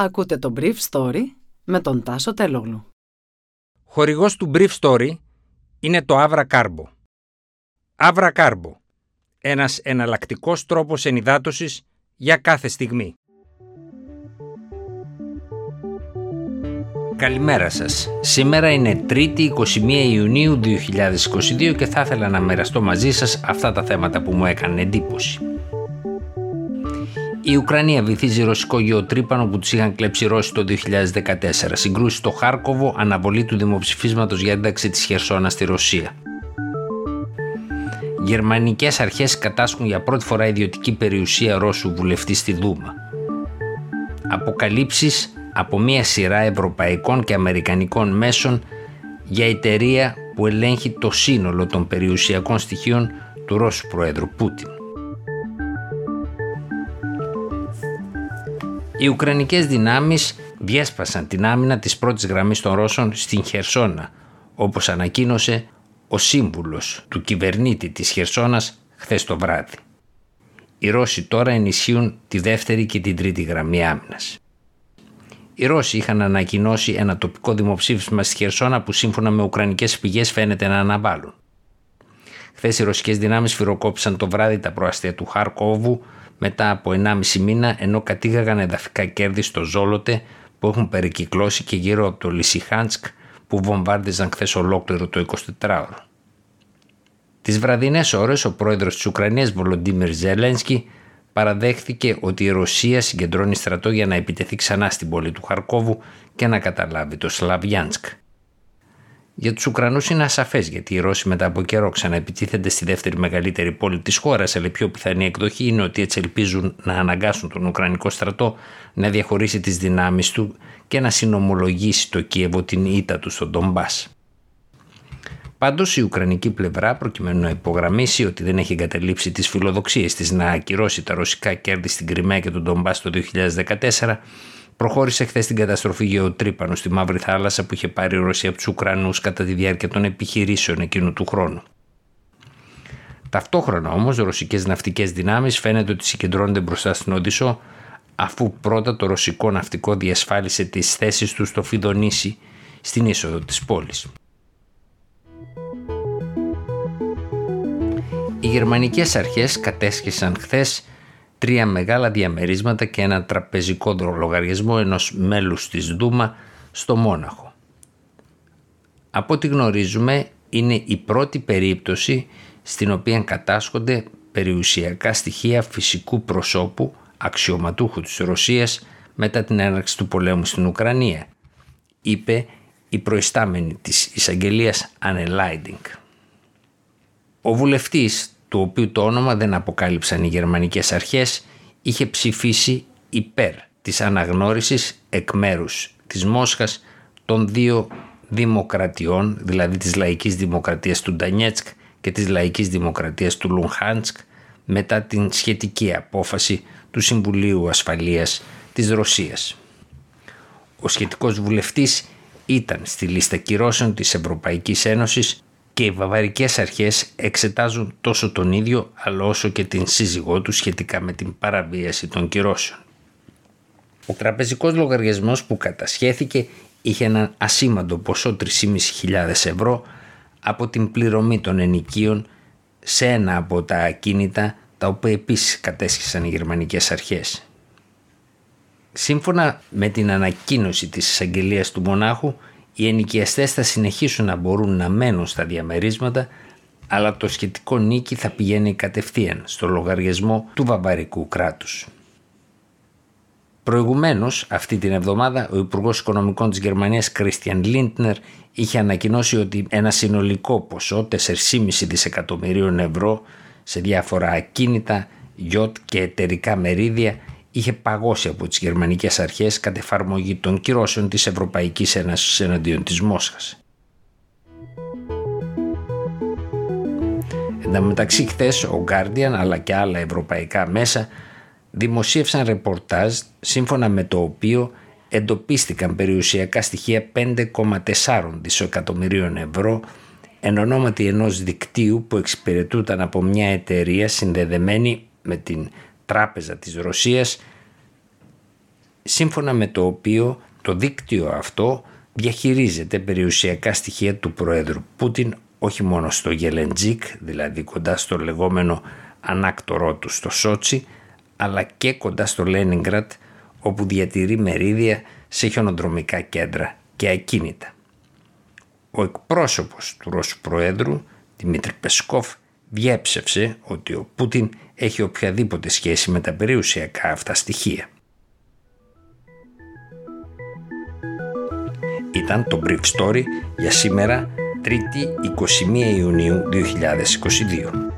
Ακούτε το Brief Story με τον Τάσο Τελόγλου. Χορηγός του Brief Story είναι το Avra Carbo. Avra Carbo. Ένας εναλλακτικός τρόπος ενυδάτωσης για κάθε στιγμή. Καλημέρα σας. Σήμερα είναι 3η 21 Ιουνίου 2022 και θα ήθελα να μοιραστώ μαζί σας αυτά τα θέματα που μου έκανε εντύπωση. Η Ουκρανία βυθίζει ρωσικό γεωτρύπανο που τους είχαν κλέψει Ρώσοι το 2014. Συγκρούσει στο Χάρκοβο, αναβολή του δημοψηφίσματος για ένταξη της Χερσόνας στη Ρωσία. Γερμανικές αρχές κατάσχουν για πρώτη φορά ιδιωτική περιουσία Ρώσου βουλευτή στη Δούμα. Αποκαλύψεις από μια σειρά ευρωπαϊκών και αμερικανικών μέσων για εταιρεία που ελέγχει το σύνολο των περιουσιακών στοιχείων του Ρώσου Προέδρου Πούτιν. Οι Ουκρανικές δυνάμεις διέσπασαν την άμυνα της πρώτης γραμμής των Ρώσων στην Χερσόνα, όπως ανακοίνωσε ο σύμβουλος του κυβερνήτη της Χερσόνας χθες το βράδυ. Οι Ρώσοι τώρα ενισχύουν τη δεύτερη και την τρίτη γραμμή άμυνας. Οι Ρώσοι είχαν ανακοινώσει ένα τοπικό δημοψήφισμα στη Χερσόνα που σύμφωνα με ουκρανικές πηγές φαίνεται να αναβάλουν. Χθες οι ρωσικές δυνάμεις φυροκόπησαν το βράδυ τα προαστία του Χαρκόβου μετά από 1,5 μήνα ενώ κατήγαγαν εδαφικά κέρδη στο Ζόλοτε που έχουν περικυκλώσει και γύρω από το Λισιχάντσκ που βομβάρδιζαν χθες ολόκληρο το 24ωρο. Τις βραδινές ώρες, ο πρόεδρος της Ουκρανίας Βολοντίμιρ Ζελένσκι παραδέχθηκε ότι η Ρωσία συγκεντρώνει στρατό για να επιτεθεί ξανά στην πόλη του Χαρκόβου και να καταλάβει το Σλαβιάνσκ. Για τους Ουκρανούς είναι ασαφές γιατί οι Ρώσοι μετά από καιρό ξαναεπιτίθενται στη δεύτερη μεγαλύτερη πόλη της χώρας, αλλά πιο πιθανή εκδοχή είναι ότι έτσι ελπίζουν να αναγκάσουν τον Ουκρανικό στρατό να διαχωρίσει τις δυνάμεις του και να συνομολογήσει το Κίεβο την ήττα του στον Ντομπάς. Πάντως η Ουκρανική πλευρά, προκειμένου να υπογραμμίσει ότι δεν έχει εγκαταλείψει τις φιλοδοξίες της να ακυρώσει τα ρωσικά κέρδη στην Κρυμαία και τον Ντομπάς το 2014, προχώρησε χθες την καταστροφή γεωτρύπανου στη Μαύρη Θάλασσα που είχε πάρει η Ρωσία από τους Ουκρανούς κατά τη διάρκεια των επιχειρήσεων εκείνου του χρόνου. Ταυτόχρονα όμως, ρωσικές ναυτικές δυνάμεις φαίνεται ότι συγκεντρώνονται μπροστά στην Όδυσσο, αφού πρώτα το ρωσικό ναυτικό διασφάλισε τις θέσεις του στο Φιδονήσι, στην είσοδο της πόλης. Οι γερμανικές αρχές κατέσχεσαν χθες τρία μεγάλα διαμερίσματα και ένα τραπεζικό λογαριασμό ενός μέλους της Δούμα στο Μόναχο. Από ό,τι γνωρίζουμε είναι η πρώτη περίπτωση στην οποία κατάσχονται περιουσιακά στοιχεία φυσικού προσώπου αξιωματούχου της Ρωσίας μετά την έναρξη του πολέμου στην Ουκρανία, είπε η προϊστάμενη της εισαγγελίας Ανελάιντινγκ. Ο βουλευτής του οποίου το όνομα δεν αποκάλυψαν οι γερμανικές αρχές, είχε ψηφίσει υπέρ της αναγνώρισης εκ μέρους της Μόσχας των δύο δημοκρατιών, δηλαδή της λαϊκής δημοκρατίας του Ντανιέτσκ και της λαϊκής δημοκρατίας του Λουγχάντσκ, μετά την σχετική απόφαση του Συμβουλίου Ασφαλείας της Ρωσίας. Ο σχετικός βουλευτής ήταν στη λίστα κυρώσεων της Ευρωπαϊκής Ένωσης και οι βαβαρικές αρχές εξετάζουν τόσο τον ίδιο αλλά όσο και την σύζυγό τους σχετικά με την παραβίαση των κυρώσεων. Ο τραπεζικός λογαριασμός που κατασχέθηκε είχε έναν ασήμαντο ποσό 3.500 ευρώ από την πληρωμή των ενοικίων σε ένα από τα ακίνητα τα οποία επίσης κατέσχεσαν οι γερμανικές αρχές. Σύμφωνα με την ανακοίνωση της εισαγγελίας του Μονάχου, οι ενοικιαστές θα συνεχίσουν να μπορούν να μένουν στα διαμερίσματα αλλά το σχετικό νίκη θα πηγαίνει κατευθείαν στο λογαριασμό του βαβαρικού κράτους. Προηγουμένως, αυτή την εβδομάδα, ο Υπουργός Οικονομικών της Γερμανίας, Κρίστιαν Λίντνερ, είχε ανακοινώσει ότι ένα συνολικό ποσό 4,5 δισεκατομμυρίων ευρώ σε διάφορα ακίνητα, γιότ και εταιρικά μερίδια είχε παγώσει από τις γερμανικές αρχές κατ' εφαρμογή των κυρώσεων της Ευρωπαϊκής Ένωσης εναντίον της Μόσχας. Εν τω μεταξύ χθες ο Guardian αλλά και άλλα ευρωπαϊκά μέσα δημοσίευσαν ρεπορτάζ σύμφωνα με το οποίο εντοπίστηκαν περιουσιακά στοιχεία 5,4 δισεκατομμυρίων ευρώ εν ονόματι ενός δικτύου που εξυπηρετούταν από μια εταιρεία συνδεδεμένη με την τράπεζα της Ρωσίας σύμφωνα με το οποίο το δίκτυο αυτό διαχειρίζεται περιουσιακά στοιχεία του Προέδρου Πούτιν όχι μόνο στο Γελεντζίκ, δηλαδή κοντά στο λεγόμενο ανάκτορό του στο Σότσι, αλλά και κοντά στο Λένιγκρατ, όπου διατηρεί μερίδια σε χιονοδρομικά κέντρα και ακίνητα. Ο εκπρόσωπος του Ρώσου Προέδρου, Δημήτρη Πεσκόφ, διέψευσε ότι ο Πούτιν έχει οποιαδήποτε σχέση με τα περιουσιακά αυτά στοιχεία. Ήταν το Brief Story για σήμερα 3η 21 Ιουνίου 2022.